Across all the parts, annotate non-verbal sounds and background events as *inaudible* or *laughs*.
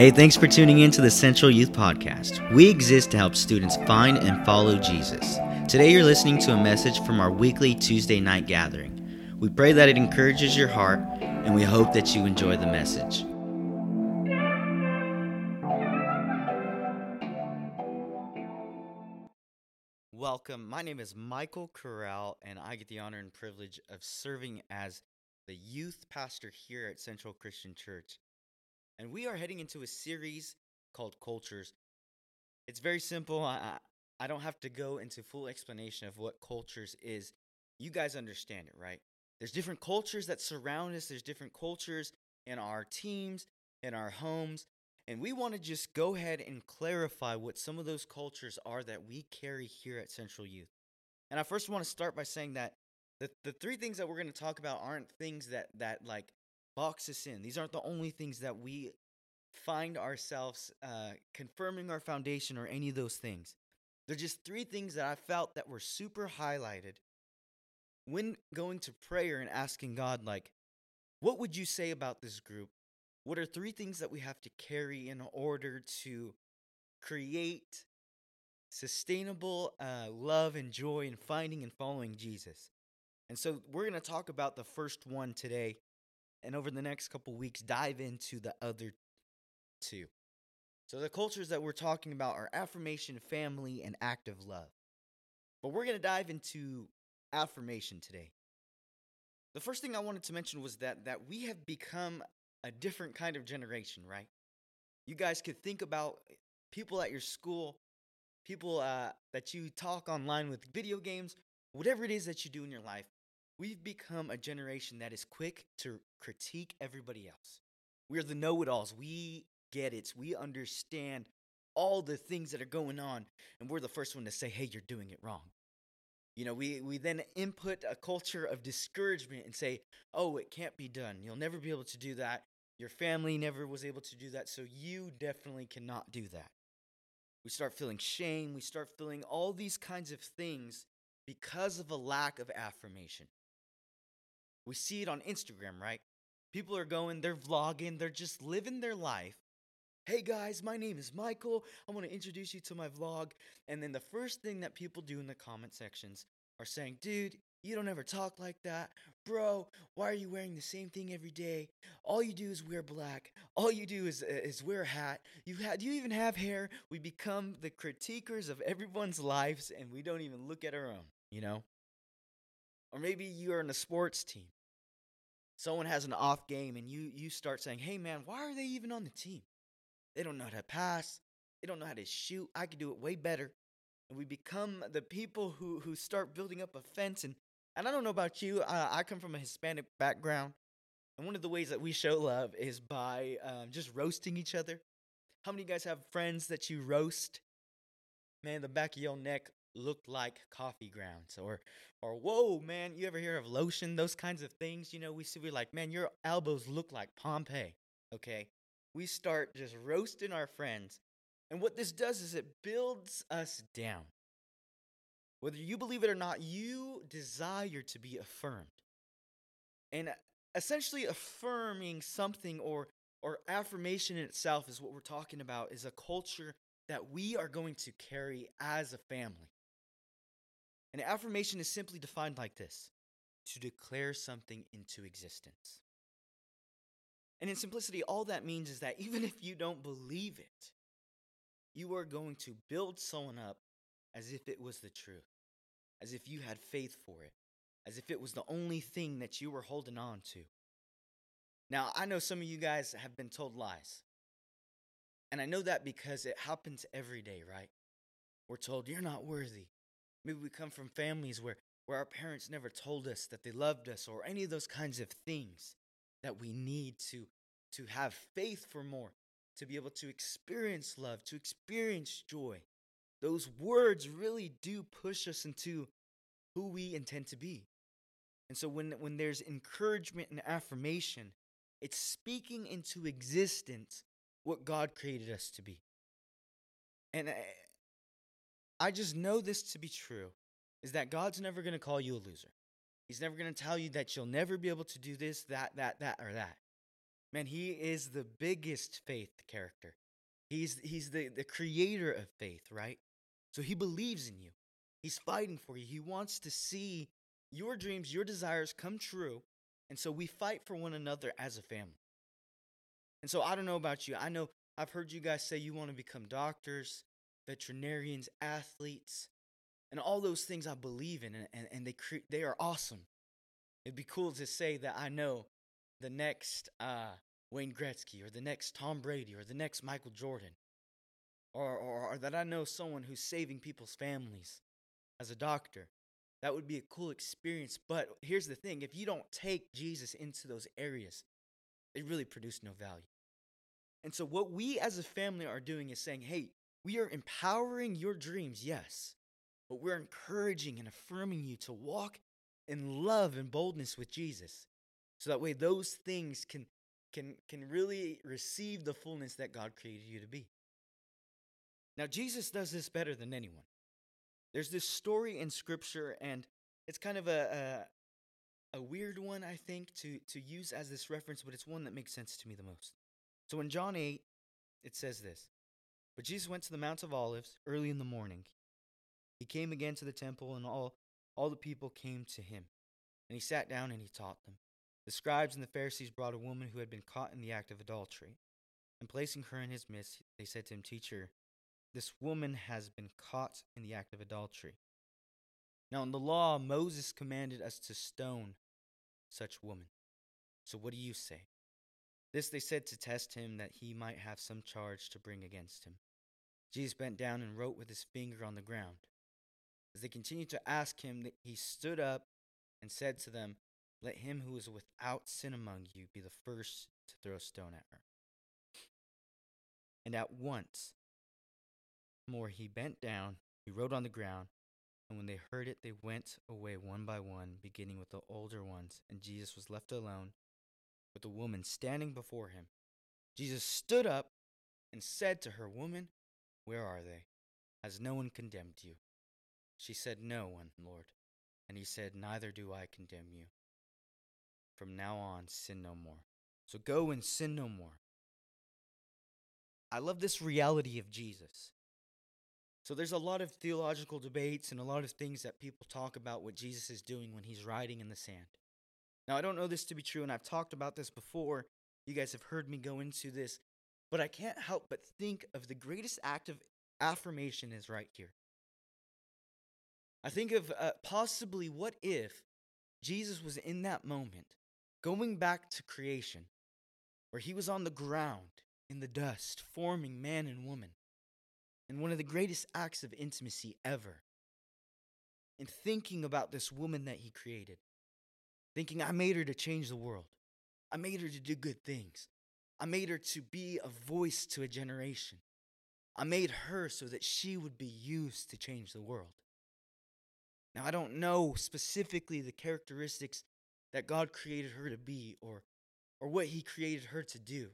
Hey, thanks for tuning in to the Central Youth Podcast. We exist to help students find and follow Jesus. Today, you're listening to a message from our weekly Tuesday night gathering. We pray that it encourages your heart, and we hope that you enjoy the message. Welcome. My name is Michael Corral, and I get the honor and privilege of serving as the youth pastor here at Central Christian Church and we are heading into a series called Cultures. It's very simple. I, I don't have to go into full explanation of what cultures is. You guys understand it, right? There's different cultures that surround us, there's different cultures in our teams, in our homes. And we want to just go ahead and clarify what some of those cultures are that we carry here at Central Youth. And I first want to start by saying that the, the three things that we're going to talk about aren't things that that like box us in. These aren't the only things that we find ourselves uh, confirming our foundation or any of those things. They're just three things that I felt that were super highlighted when going to prayer and asking God, like, what would you say about this group? What are three things that we have to carry in order to create sustainable uh, love and joy in finding and following Jesus? And so we're going to talk about the first one today and over the next couple weeks dive into the other two. So the cultures that we're talking about are affirmation, family, and active love. But we're going to dive into affirmation today. The first thing I wanted to mention was that that we have become a different kind of generation, right? You guys could think about people at your school, people uh, that you talk online with video games, whatever it is that you do in your life. We've become a generation that is quick to critique everybody else. We're the know it alls. We get it. We understand all the things that are going on, and we're the first one to say, hey, you're doing it wrong. You know, we, we then input a culture of discouragement and say, oh, it can't be done. You'll never be able to do that. Your family never was able to do that, so you definitely cannot do that. We start feeling shame. We start feeling all these kinds of things because of a lack of affirmation. We see it on Instagram, right? People are going, they're vlogging, they're just living their life. Hey guys, my name is Michael. I want to introduce you to my vlog. And then the first thing that people do in the comment sections are saying, dude, you don't ever talk like that. Bro, why are you wearing the same thing every day? All you do is wear black. All you do is, uh, is wear a hat. You ha- do you even have hair? We become the critiquers of everyone's *laughs* lives and we don't even look at our own, you know? Or maybe you're in a sports team someone has an off game and you you start saying, "Hey man, why are they even on the team? They don't know how to pass. They don't know how to shoot. I could do it way better." And we become the people who who start building up a fence and and I don't know about you. I come from a Hispanic background, and one of the ways that we show love is by um, just roasting each other. How many of you guys have friends that you roast? Man, the back of your neck looked like coffee grounds or or whoa man you ever hear of lotion? Those kinds of things you know we see we're like man your elbows look like pompeii okay? We start just roasting our friends and what this does is it builds us down. Whether you believe it or not you desire to be affirmed. And essentially affirming something or or affirmation in itself is what we're talking about is a culture that we are going to carry as a family an affirmation is simply defined like this to declare something into existence. And in simplicity, all that means is that *laughs* even if you don't believe it, you are going to build someone up as if it was the truth, as if you had faith for it, as if it was the only thing that you were holding on to. Now, I know some of you guys have been told lies. And I know that because it happens every day, right? We're told, you're not worthy. Maybe we come from families where, where our parents never told us that they loved us or any of those kinds of things that we need to, to have faith for more, to be able to experience love, to experience joy. Those words really do push us into who we intend to be. And so when, when there's encouragement and affirmation, it's speaking into existence what God created us to be. And uh, I just know this to be true is that God's never going to call you a loser. He's never going to tell you that you'll never be able to do this, that, that, that, or that. Man, he is the biggest faith character. He's he's the, the creator of faith, right? So he believes in you. He's fighting for you. He wants to see your dreams, your desires come true. And so we fight for one another as a family. And so I don't know about you. I know I've heard you guys say you want to become doctors, veterinarians, athletes, and all those things I believe in, and, and, and they, cre- they are awesome. It'd be cool to say that I know the next uh, Wayne Gretzky or the next Tom Brady or the next Michael Jordan. Or, or, or, that I know someone who's saving people's families as a doctor. That would be a cool experience. But here's the thing if you don't take Jesus into those areas, it really produced no value. And so, what we as a family are doing is saying, hey, we are empowering your dreams, yes, but we're encouraging and affirming you to walk in love and boldness with Jesus. So that way those things can can can really receive the fullness that God created you to be. Now Jesus does this better than anyone. There's this story in scripture and it's kind of a, a a weird one I think to to use as this reference, but it's one that makes sense to me the most. So in John 8 it says this. But Jesus went to the Mount of Olives early in the morning. He came again to the temple and all all the people came to him. And he sat down and he taught them. The scribes and the Pharisees brought a woman who had been caught in the act of adultery. And placing her in his midst, they said to him, Teacher, this woman has been caught in the act of adultery. Now, in the law, Moses commanded us to stone such woman. So what do you say? This they said to test him, that he might have some charge to bring against him. Jesus bent down and wrote with his finger on the ground. As they continued to ask him, he stood up and said to them, Let him who is without sin among you be the first to throw a stone at her. And at once more he bent down, he wrote on the ground, and when they heard it, they went away one by one, beginning with the older ones, and Jesus was left alone with the woman standing before him. Jesus stood up and said to her, Woman, where are they? Has no one condemned you? She said, No one, Lord. And he said, Neither do I condemn you. From now on, sin no more. So go and sin no more. I love this reality of Jesus. So there's a lot of theological debates and a lot of things that people talk about what Jesus is doing when he's riding in the sand. Now, I don't know this to be true, and I've talked about this before. You guys have heard me go into this, but I can't help but think of the greatest act of affirmation is right here. I think of uh, possibly what if Jesus was in that moment, going back to creation, where he was on the ground in the dust, forming man and woman, in one of the greatest acts of intimacy ever, and thinking about this woman that he created, thinking, I made her to change the world, I made her to do good things, I made her to be a voice to a generation, I made her so that she would be used to change the world. Now, I don't know specifically the characteristics that God created her to be or, or what He created her to do.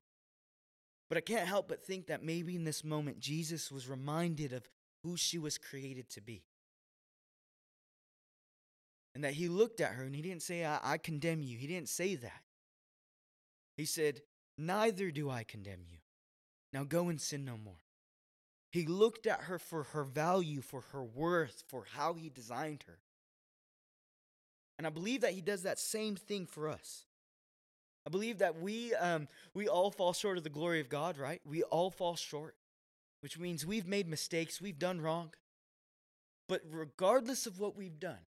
But I can't help but think that maybe in this moment, Jesus was reminded of who she was created to be. And that He looked at her and He didn't say, I, I condemn you. He didn't say that. He said, Neither do I condemn you. Now go and sin no more. He looked at her for her value, for her worth, for how he designed her. And I believe that he does that same thing for us. I believe that we um, we all fall short of the glory of God, right? We all fall short, which means we've made mistakes, we've done wrong. But regardless of what we've done,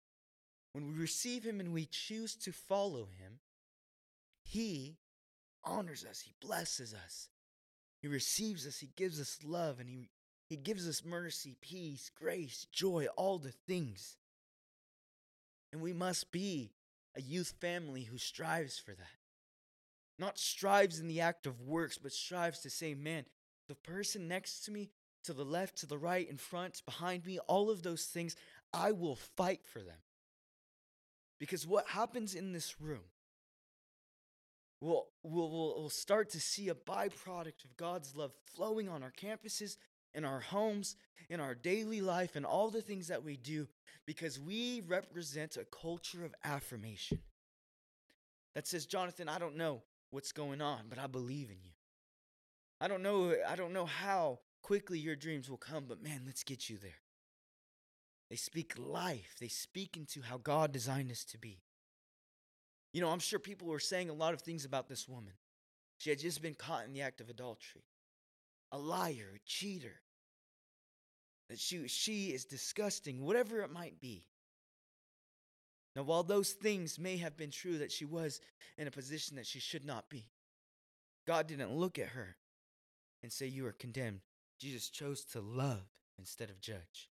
when we receive him and we choose to follow him, he honors us, he blesses us. He receives us, he gives us love, and he he gives us mercy, peace, grace, joy, all the things. And we must be a youth family who strives for that. Not strives in the act of works, but strives to say, man, the person next to me, to the left, to the right, in front, behind me, all of those things, I will fight for them. Because what happens in this room, we'll, we'll, we'll start to see a byproduct of God's love flowing on our campuses, in our homes, in our daily life, and all the things that we do because we represent a culture of affirmation that says, Jonathan, I don't know what's going on, but I believe in you. I don't know I don't know how quickly your dreams will come, but man, let's get you there. They speak life. They speak into how God designed us to be. You know, I'm sure people were saying a lot of things about this woman. She had just been caught in the act of adultery, a liar, a cheater. That she, she is disgusting, whatever it might be. Now, while those things may have been true that she was in a position that she should not be, God didn't look at her and say, You are condemned. Jesus chose to love instead of judge.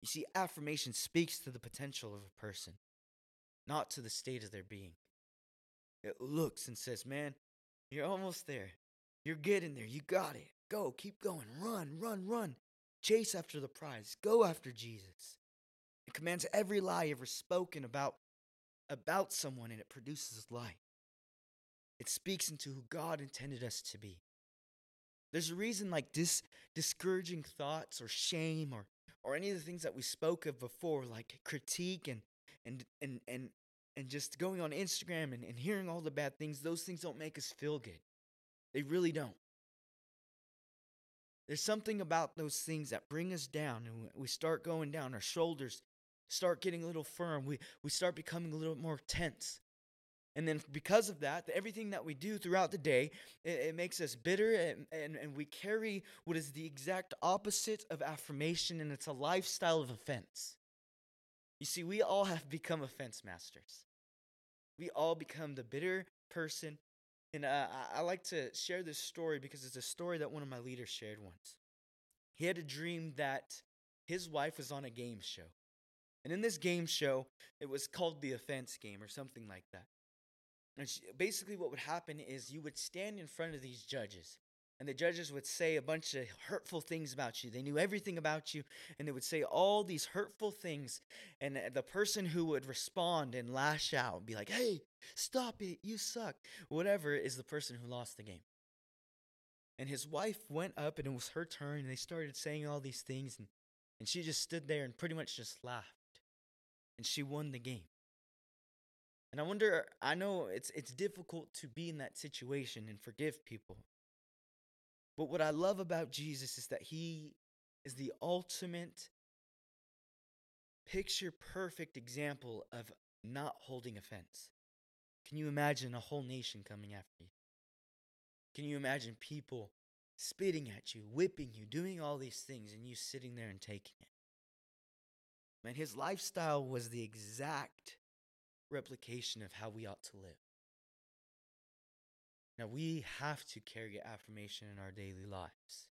You see, affirmation speaks to the potential of a person, not to the state of their being. It looks and says, Man, you're almost there. You're getting there. You got it. Go, keep going. Run, run, run. Chase after the prize. Go after Jesus. It commands every lie ever spoken about about someone and it produces life. It speaks into who God intended us to be. There's a reason like dis- discouraging thoughts or shame or or any of the things that we spoke of before, like critique and and and and and just going on Instagram and, and hearing all the bad things, those things don't make us feel good. They really don't. There's something about those things that bring us down and we start going down. Our shoulders start getting a little firm. We, we start becoming a little more tense. And then because of that, everything that we do throughout the day, it, it makes us bitter and, and, and we carry what is the exact opposite of affirmation, and it's a lifestyle of offense. You see, we all have become offense masters. We all become the bitter person. And uh, I, like to share this story because it's a story that one of my leaders shared once. He had a dream that his wife was on a game show. And in this game show, it was called the offense game or something like that. And she, basically, what would happen is you would stand in front of these judges, and the judges would say a bunch of hurtful things about you. They knew everything about you, and they would say all these hurtful things. And the person who would respond and lash out and be like, hey, stop it, you suck, whatever, is the person who lost the game. And his wife went up, and it was her turn, and they started saying all these things, and, and she just stood there and pretty much just laughed. And she won the game. And I wonder, I know it's it's difficult to be in that situation and forgive people. But what I love about Jesus is that he is the ultimate picture perfect example of not holding offense. Can you imagine a whole nation coming after you? Can you imagine people spitting at you, whipping you, doing all these things, and you sitting there and taking it? Man, his lifestyle was the exact replication of how we ought to live. Now, we have to carry affirmation in our daily lives.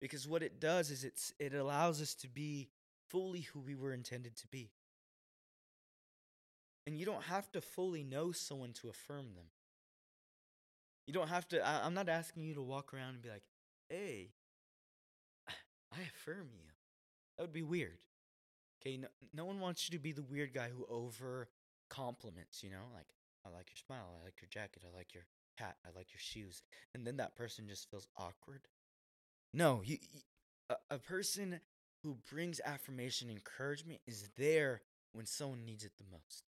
Because what it does is it's, it allows us to be fully who we were intended to be. And you don't have to fully know someone to affirm them. You don't have to, I, I'm not asking you to walk around and be like, hey, *sighs* I affirm you. That would be weird. Okay, no, no one wants you to be the weird guy who over compliments, you know, like I like your smile, I like your jacket, I like your hat, I like your shoes, and then that person just feels awkward. No, you, you a, a person who brings affirmation, encouragement is there when someone needs it the most.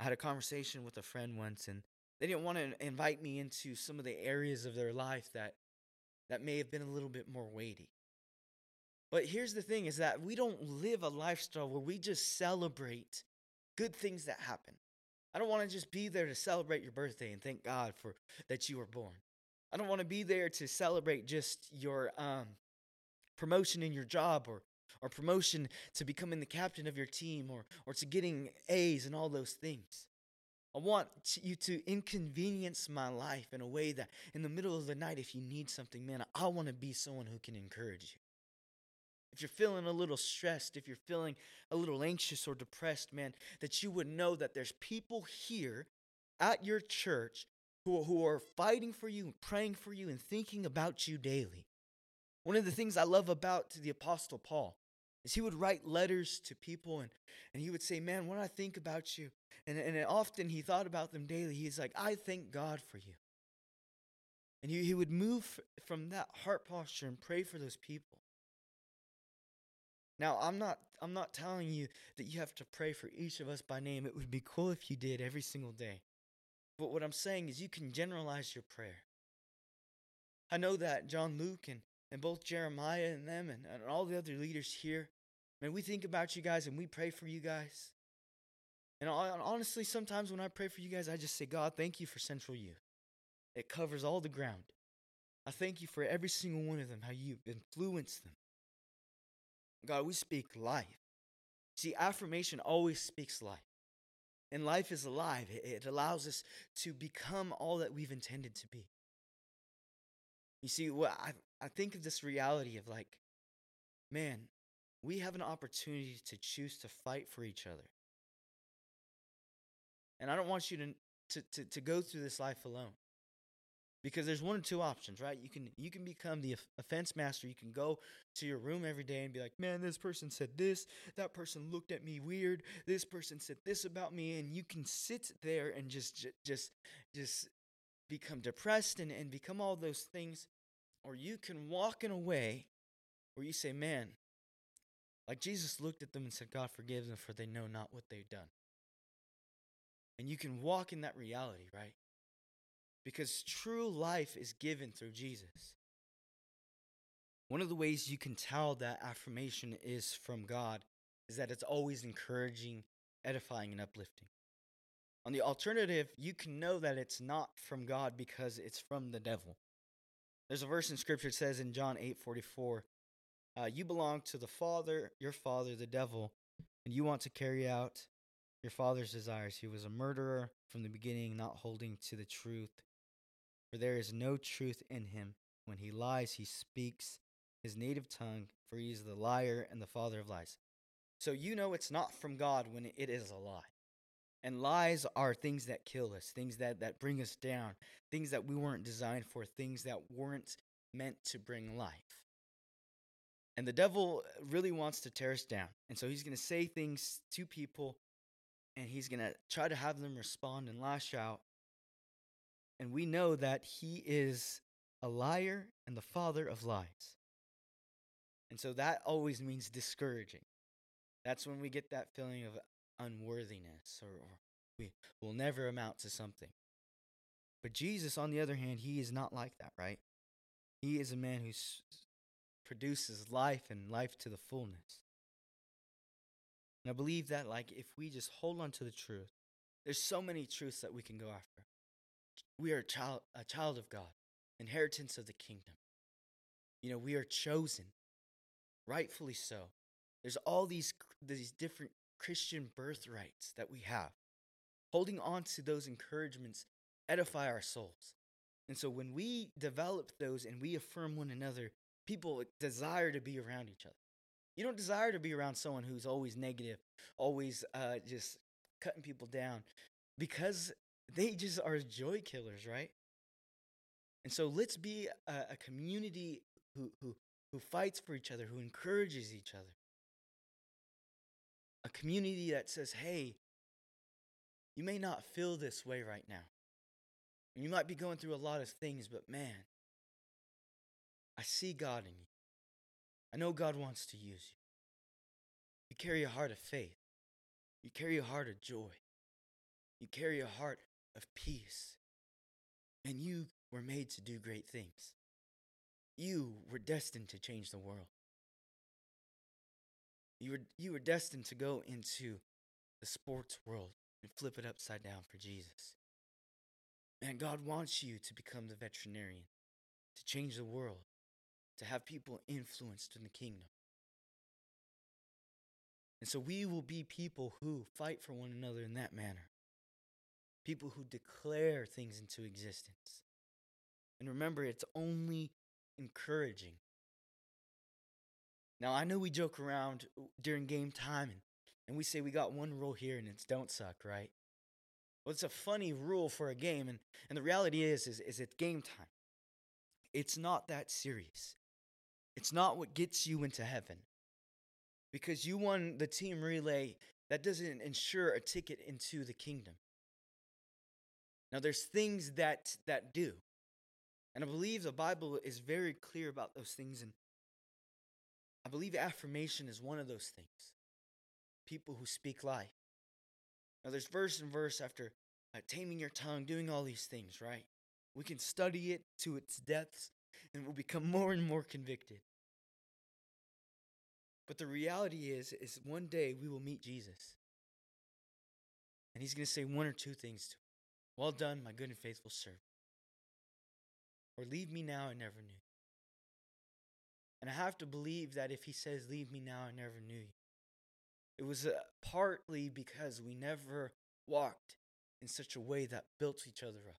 I had a conversation with a friend once, and they didn't want to invite me into some of the areas of their life that that may have been a little bit more weighty. But here's the thing is that we don't live a lifestyle where we just celebrate good things that happen. I don't want to just be there to celebrate your birthday and thank God for that you were born. I don't want to be there to celebrate just your um, promotion in your job or or promotion to becoming the captain of your team or or to getting A's and all those things. I want you to inconvenience my life in a way that in the middle of the night if you need something, man, I want to be someone who can encourage you if you're feeling a little stressed, if you're feeling a little anxious or depressed, man, that you would know that there's people here at your church who, who are fighting for you, praying for you, and thinking about you daily. One of the things I love about the Apostle Paul is he would write letters to people and, and he would say, Man, when I think about you, and, and often he thought about them daily, he's like, I thank God for you. And he, he would move from that heart posture and pray for those people. Now, I'm not I'm not telling you that you have to pray for each of us by name. It would be cool if you did every single day. But what I'm saying is you can generalize your prayer. I know that John Luke and, and both Jeremiah and them and, and all the other leaders here, man, we think about you guys and we pray for you guys. And honestly, sometimes when I pray for you guys, I just say, God, thank you for Central Youth. It covers all the ground. I thank you for every single one of them, how you've influenced them. God, we speak life. See, affirmation always speaks life. And life is alive, it allows us to become all that we've intended to be. You see, what I, I think of this reality of like, man, we have an opportunity to choose to fight for each other. And I don't want you to, to, to, to go through this life alone because there's one or two options right? You can you can become the offense master. You can go to your room every day and be like man this person said this. That person looked at me weird. This person said this about me. And you can sit there and just just just become depressed and, and become all those things. Or you can walk in a way where you say man like jesus looked at them and said god forgive them for they know not what they've done and you can walk in that reality right because true life is given through Jesus. One of the ways you can tell that affirmation is from God is that it's always encouraging, edifying, and uplifting. On the alternative, you can know that it's not from God because it's from the devil. There's a verse in scripture that says in John 8 44, uh, You belong to the Father, your father, the devil, and you want to carry out your father's desires. He was a murderer from the beginning, not holding to the truth, for there is no truth in him. When he lies, he speaks his native tongue, for he is the liar and the father of lies. So you know it's not from God when it is a lie. And lies are things that kill us, things that, that bring us down, things that we weren't designed for, things that weren't meant to bring life. And the devil really wants to tear us down. And so he's going to say things to people and he's going to try to have them respond and lash out. And we know that he is a liar and the father of lies. And so that always means discouraging. That's when we get that feeling of unworthiness or, or we will never amount to something. But Jesus, on the other hand, he is not like that, right? He is a man who produces life and life to the fullness. And I believe that, like, if we just hold on to the truth, there's so many truths that we can go after. We are a child, a child of God, inheritance of the kingdom. You know, we are chosen, rightfully so. There's all these these different Christian birthrights that we have. Holding on to those encouragements edify our souls. And so when we develop those and we affirm one another, people desire to be around each other. You don't desire to be around someone who's always negative, always uh, just cutting people down, because they just are joy killers, right? And so let's be a, a community who, who, who fights for each other, who encourages each other. A community that says, hey, you may not feel this way right now. You might be going through a lot of things, but man, I see God in you. I know God wants to use you. You carry a heart of faith. You carry a heart of joy. You carry a heart of peace. And you were made to do great things. You were destined to change the world. You were, you were destined to go into the sports world and flip it upside down for Jesus. Man, God wants you to become the veterinarian, to change the world, to have people influenced in the kingdom. And so we will be people who fight for one another in that manner people who declare things into existence. And remember, it's only encouraging. Now, I know we joke around uh, during game time and, and we say we got one rule here and it's don't suck, right? Well, it's a funny rule for a game, and, and the reality is, is, is it's game time. It's not that serious. It's not what gets you into heaven. Because you won the team relay, that doesn't ensure a ticket into the kingdom. Now there's things that that do. And I believe the Bible is very clear about those things and I believe affirmation is one of those things. People who speak life. Now there's verse and verse after uh, taming your tongue, doing all these things, right? We can study it to its depths and we'll become *laughs* more and more convicted. But the reality is, is one day we will meet Jesus. And he's going to say one or two things to him. Well done, my good and faithful servant. Or leave me now, I never knew. And I have to believe that if he says, Leave me now, I never knew you, it was uh, partly because we never walked in such a way that built each other up.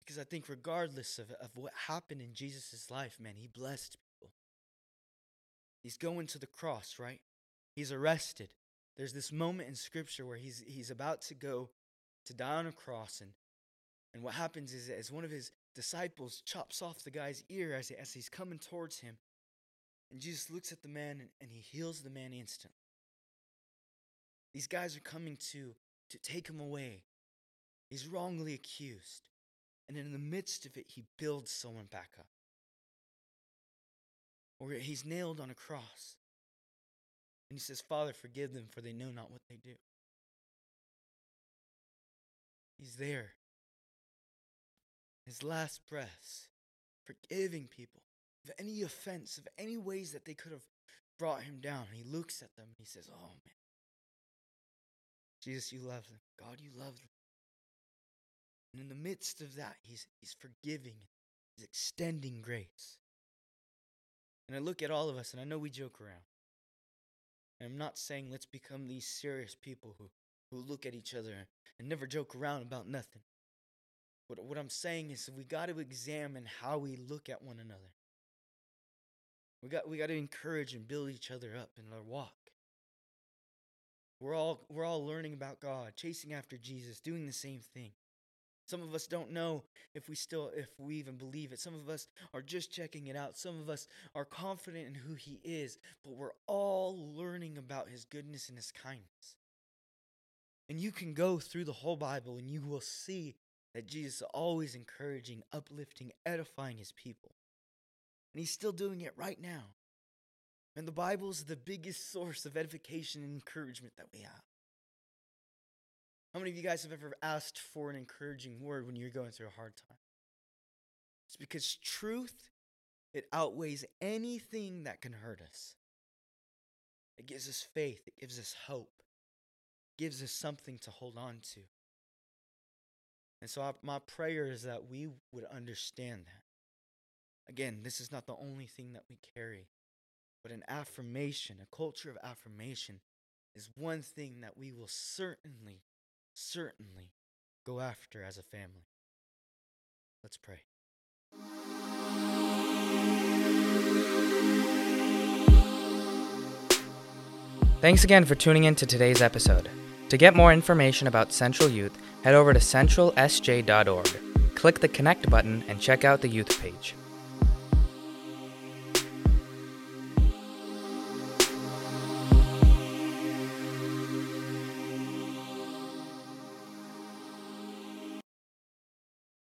Because I think, regardless of, of what happened in Jesus' life, man, he blessed people. He's going to the cross, right? He's arrested. There's this moment in Scripture where he's, he's about to go to die on a cross, and, and what happens is, as one of his disciples chops off the guy's ear as, as he's coming towards him, and Jesus looks at the man and, and he heals the man instantly. These guys are coming to, to take him away. He's wrongly accused. And in the midst of it, he builds someone back up. Or he's nailed on a cross. And he says, Father, forgive them, for they know not what they do. He's there. His last breaths, forgiving people of any offense, of any ways that they could have brought him down. He looks at them and he says, Oh, man. Jesus, you love them. God, you love them. And in the midst of that, he's, he's forgiving, he's extending grace. And I look at all of us, and I know we joke around. And I'm not saying let's become these serious people who, who look at each other and never joke around about nothing. What, what I'm saying is we got to examine how we look at one another. We got, we got to encourage and build each other up in our walk. We're all, we're all learning about God, chasing after Jesus, doing the same thing. Some of us don't know if we still if we even believe it. Some of us are just checking it out. Some of us are confident in who he is, but we're all learning about his goodness and his kindness. And you can go through the whole Bible and you will see that Jesus is always encouraging, uplifting, edifying his people. And he's still doing it right now. And the Bible is the biggest *laughs* source of edification and encouragement that we have. How many of you guys have ever asked for an encouraging word when you're going through a hard time? It's because truth, it outweighs anything that can hurt us. It gives us faith, it gives us hope, gives us something to hold on to. And so, I, my prayer is that we would understand that. Again, this is not the only thing that we carry, but an affirmation, a culture of affirmation, is one thing that we will certainly certainly go after as a family. Let's pray. Thanks again for tuning in to today's episode. To get more information about Central Youth, head over to centralsj.org. Click the Connect button and check out the youth page.